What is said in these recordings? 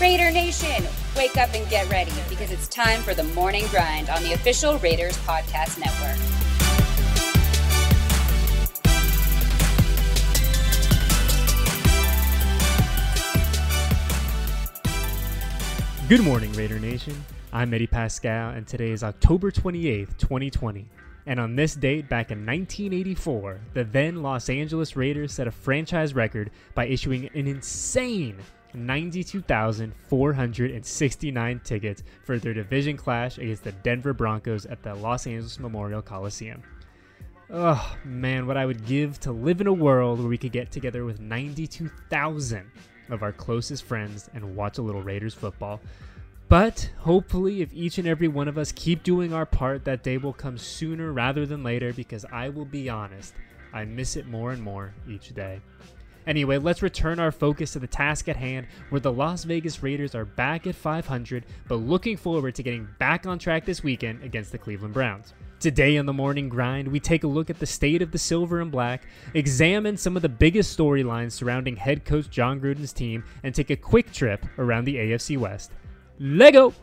Raider Nation, wake up and get ready because it's time for the morning grind on the official Raiders Podcast Network. Good morning, Raider Nation. I'm Eddie Paskal, and today is October 28th, 2020. And on this date, back in 1984, the then Los Angeles Raiders set a franchise record by issuing an insane 92,469 tickets for their division clash against the Denver Broncos at the Los Angeles Memorial Coliseum. Oh man, what I would give to live in a world where we could get together with 92,000 of our closest friends and watch a little Raiders football. But hopefully, if each and every one of us keep doing our part, that day will come sooner rather than later because I will be honest, I miss it more and more each day. Anyway, let's return our focus to the task at hand, where the Las Vegas Raiders are back at 500, but looking forward to getting back on track this weekend against the Cleveland Browns. Today on the morning grind, we take a look at the state of the silver and black, examine some of the biggest storylines surrounding head coach Jon Gruden's team, and take a quick trip around the AFC West. Lego!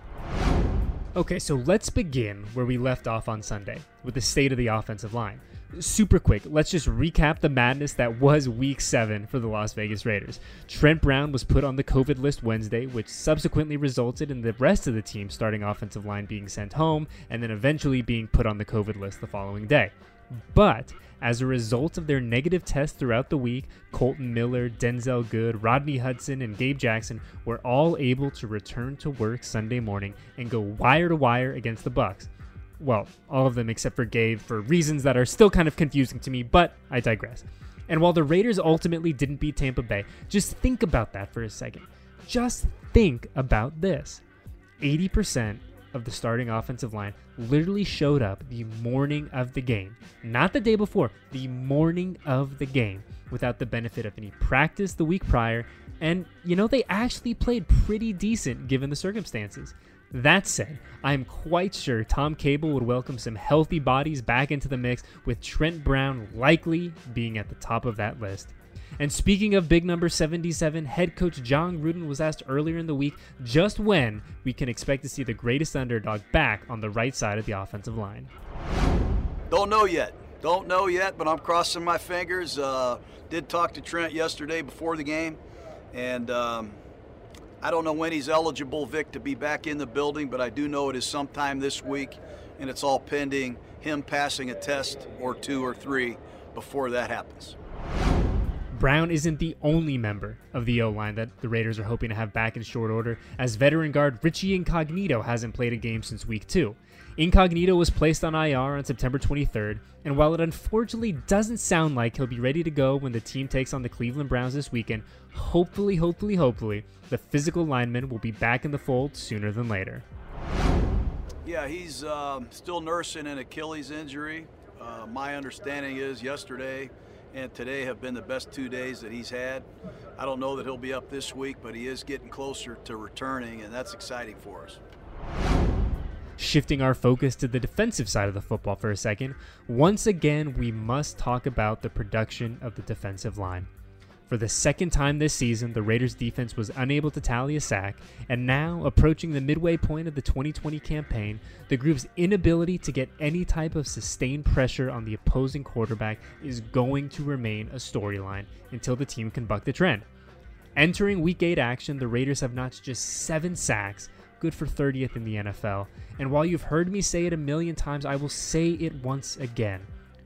Okay, so let's begin where we left off on Sunday with the state of the offensive line super quick, let's just recap the madness that was week seven for the Las Vegas Raiders. Trent Brown was put on the COVID list Wednesday, which subsequently resulted in the rest of the team starting offensive line being sent home and then eventually being put on the COVID list the following day. But as a result of their negative tests throughout the week, Colton Miller, Denzelle Good, Rodney Hudson, and Gabe Jackson were all able to return to work Sunday morning and go wire to wire against the Bucs well, all of them except for Gabe for reasons that are still kind of confusing to me, but I digress. And while the Raiders ultimately didn't beat Tampa Bay, just think about that for a second. Just think about this 80% of the starting offensive line literally showed up the morning of the game, not the day before, the morning of the game, without the benefit of any practice the week prior. And, you know, they actually played pretty decent given the circumstances. That said, I am quite sure Tom Cable would welcome some healthy bodies back into the mix, with Trent Brown likely being at the top of that list. And speaking of big number 77, head coach Jon Gruden was asked earlier in the week just when we can expect to see the greatest underdog back on the right side of the offensive line. Don't know yet. Don't know yet, but I'm crossing my fingers. Uh, did talk to Trent yesterday before the game, and um, I don't know when he's eligible, Vic, to be back in the building, but I do know it is sometime this week, and it's all pending him passing a test or two or three before that happens. Brown isn't the only member of the O line that the Raiders are hoping to have back in short order, as veteran guard Richie Incognito hasn't played a game since week two. Incognito was placed on IR on September 23rd, and while it unfortunately doesn't sound like he'll be ready to go when the team takes on the Cleveland Browns this weekend, hopefully, hopefully, hopefully, the physical lineman will be back in the fold sooner than later. Yeah, he's uh, still nursing an Achilles injury. Uh, my understanding is yesterday and today have been the best two days that he's had. I don't know that he'll be up this week, but he is getting closer to returning, and that's exciting for us. Shifting our focus to the defensive side of the football for a second, once again, we must talk about the production of the defensive line. For the second time this season, the Raiders defense was unable to tally a sack, and now, approaching the midway point of the 2020 campaign, the group's inability to get any type of sustained pressure on the opposing quarterback is going to remain a storyline until the team can buck the trend. Entering week 8 action, the Raiders have notched just 7 sacks, good for 30th in the NFL. And while you've heard me say it a million times, I will say it once again.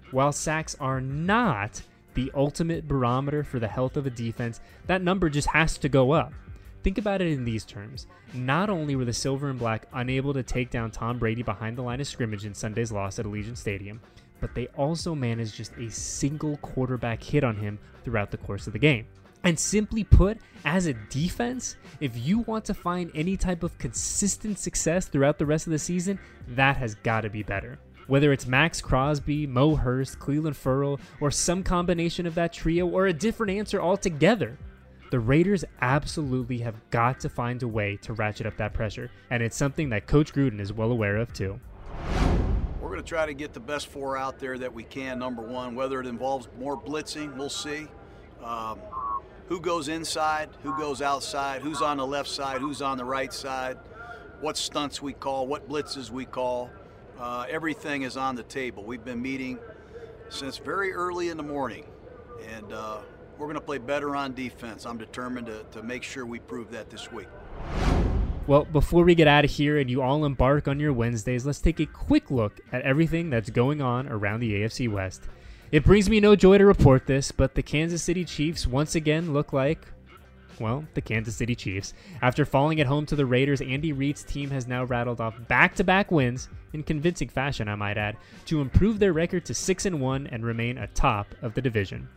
While sacks are not the ultimate barometer for the health of a defense, that number just has to go up. Think about it in these terms. Not only were the Silver and Black unable to take down Tom Brady behind the line of scrimmage in Sunday's loss at Allegiant Stadium, but they also managed just a single quarterback hit on him throughout the course of the game. And simply put, as a defense, if you want to find any type of consistent success throughout the rest of the season, that has got to be better. Whether it's Maxx Crosby, Mo Hurst, Clelin Ferrell, or some combination of that trio, or a different answer altogether, the Raiders absolutely have got to find a way to ratchet up that pressure, and it's something that Coach Gruden is well aware of too. We're going to try to get the best four out there that we can, number one. Whether it involves more blitzing, we'll see. Um, who goes inside, who goes outside, who's on the left side, who's on the right side, what stunts we call, what blitzes we call. Uh, everything is on the table. We've been meeting since very early in the morning, and uh, we're going to play better on defense. I'm determined to, to make sure we prove that this week. Well, before we get out of here and you all embark on your Wednesdays, let's take a quick look at everything that's going on around the AFC West. It brings me no joy to report this, but the Kansas City Chiefs once again look like, well, the Kansas City Chiefs. After falling at home to the Raiders, Andy Reid's team has now rattled off back-to-back wins in convincing fashion, I might add, to improve their record to 6 and 1 and remain atop of the division.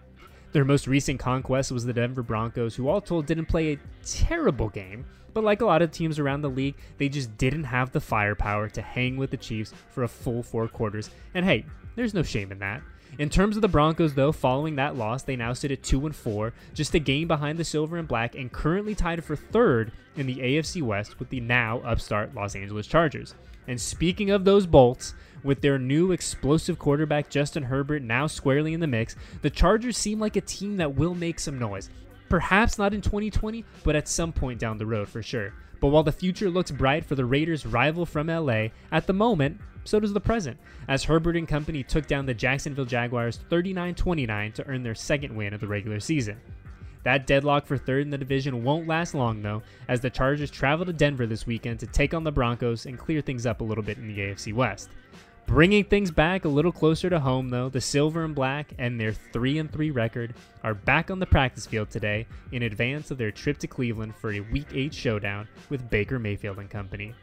Their most recent conquest was the Denver Broncos, who all told didn't play a terrible game, but like a lot of teams around the league, they just didn't have the firepower to hang with the Chiefs for a full four quarters. And hey, there's no shame in that. In terms of the Broncos, though, following that loss, they now sit at 2 and 4, just a game behind the Silver and Black, and currently tied for third in the AFC West with the now upstart Los Angeles Chargers. And speaking of those Bolts, with their new explosive quarterback Justin Herbert now squarely in the mix, the Chargers seem like a team that will make some noise. Perhaps not in 2020, but at some point down the road for sure. But while the future looks bright for the Raiders' rival from LA, at the moment, so does the present, as Herbert and company took down the Jacksonville Jaguars 39 29 to earn their second win of the regular season. That deadlock for third in the division won't last long, though, as the Chargers travel to Denver this weekend to take on the Broncos and clear things up a little bit in the AFC West. Bringing things back a little closer to home, though, the Silver and Black and their 3 and 3 record are back on the practice field today in advance of their trip to Cleveland for a Week 8 showdown with Baker Mayfield and company.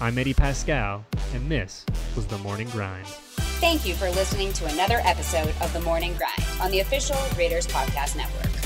I'm Eddie Paskal, and this was The Morning Grind. Thank you for listening to another episode of The Morning Grind on the official Raiders Podcast Network.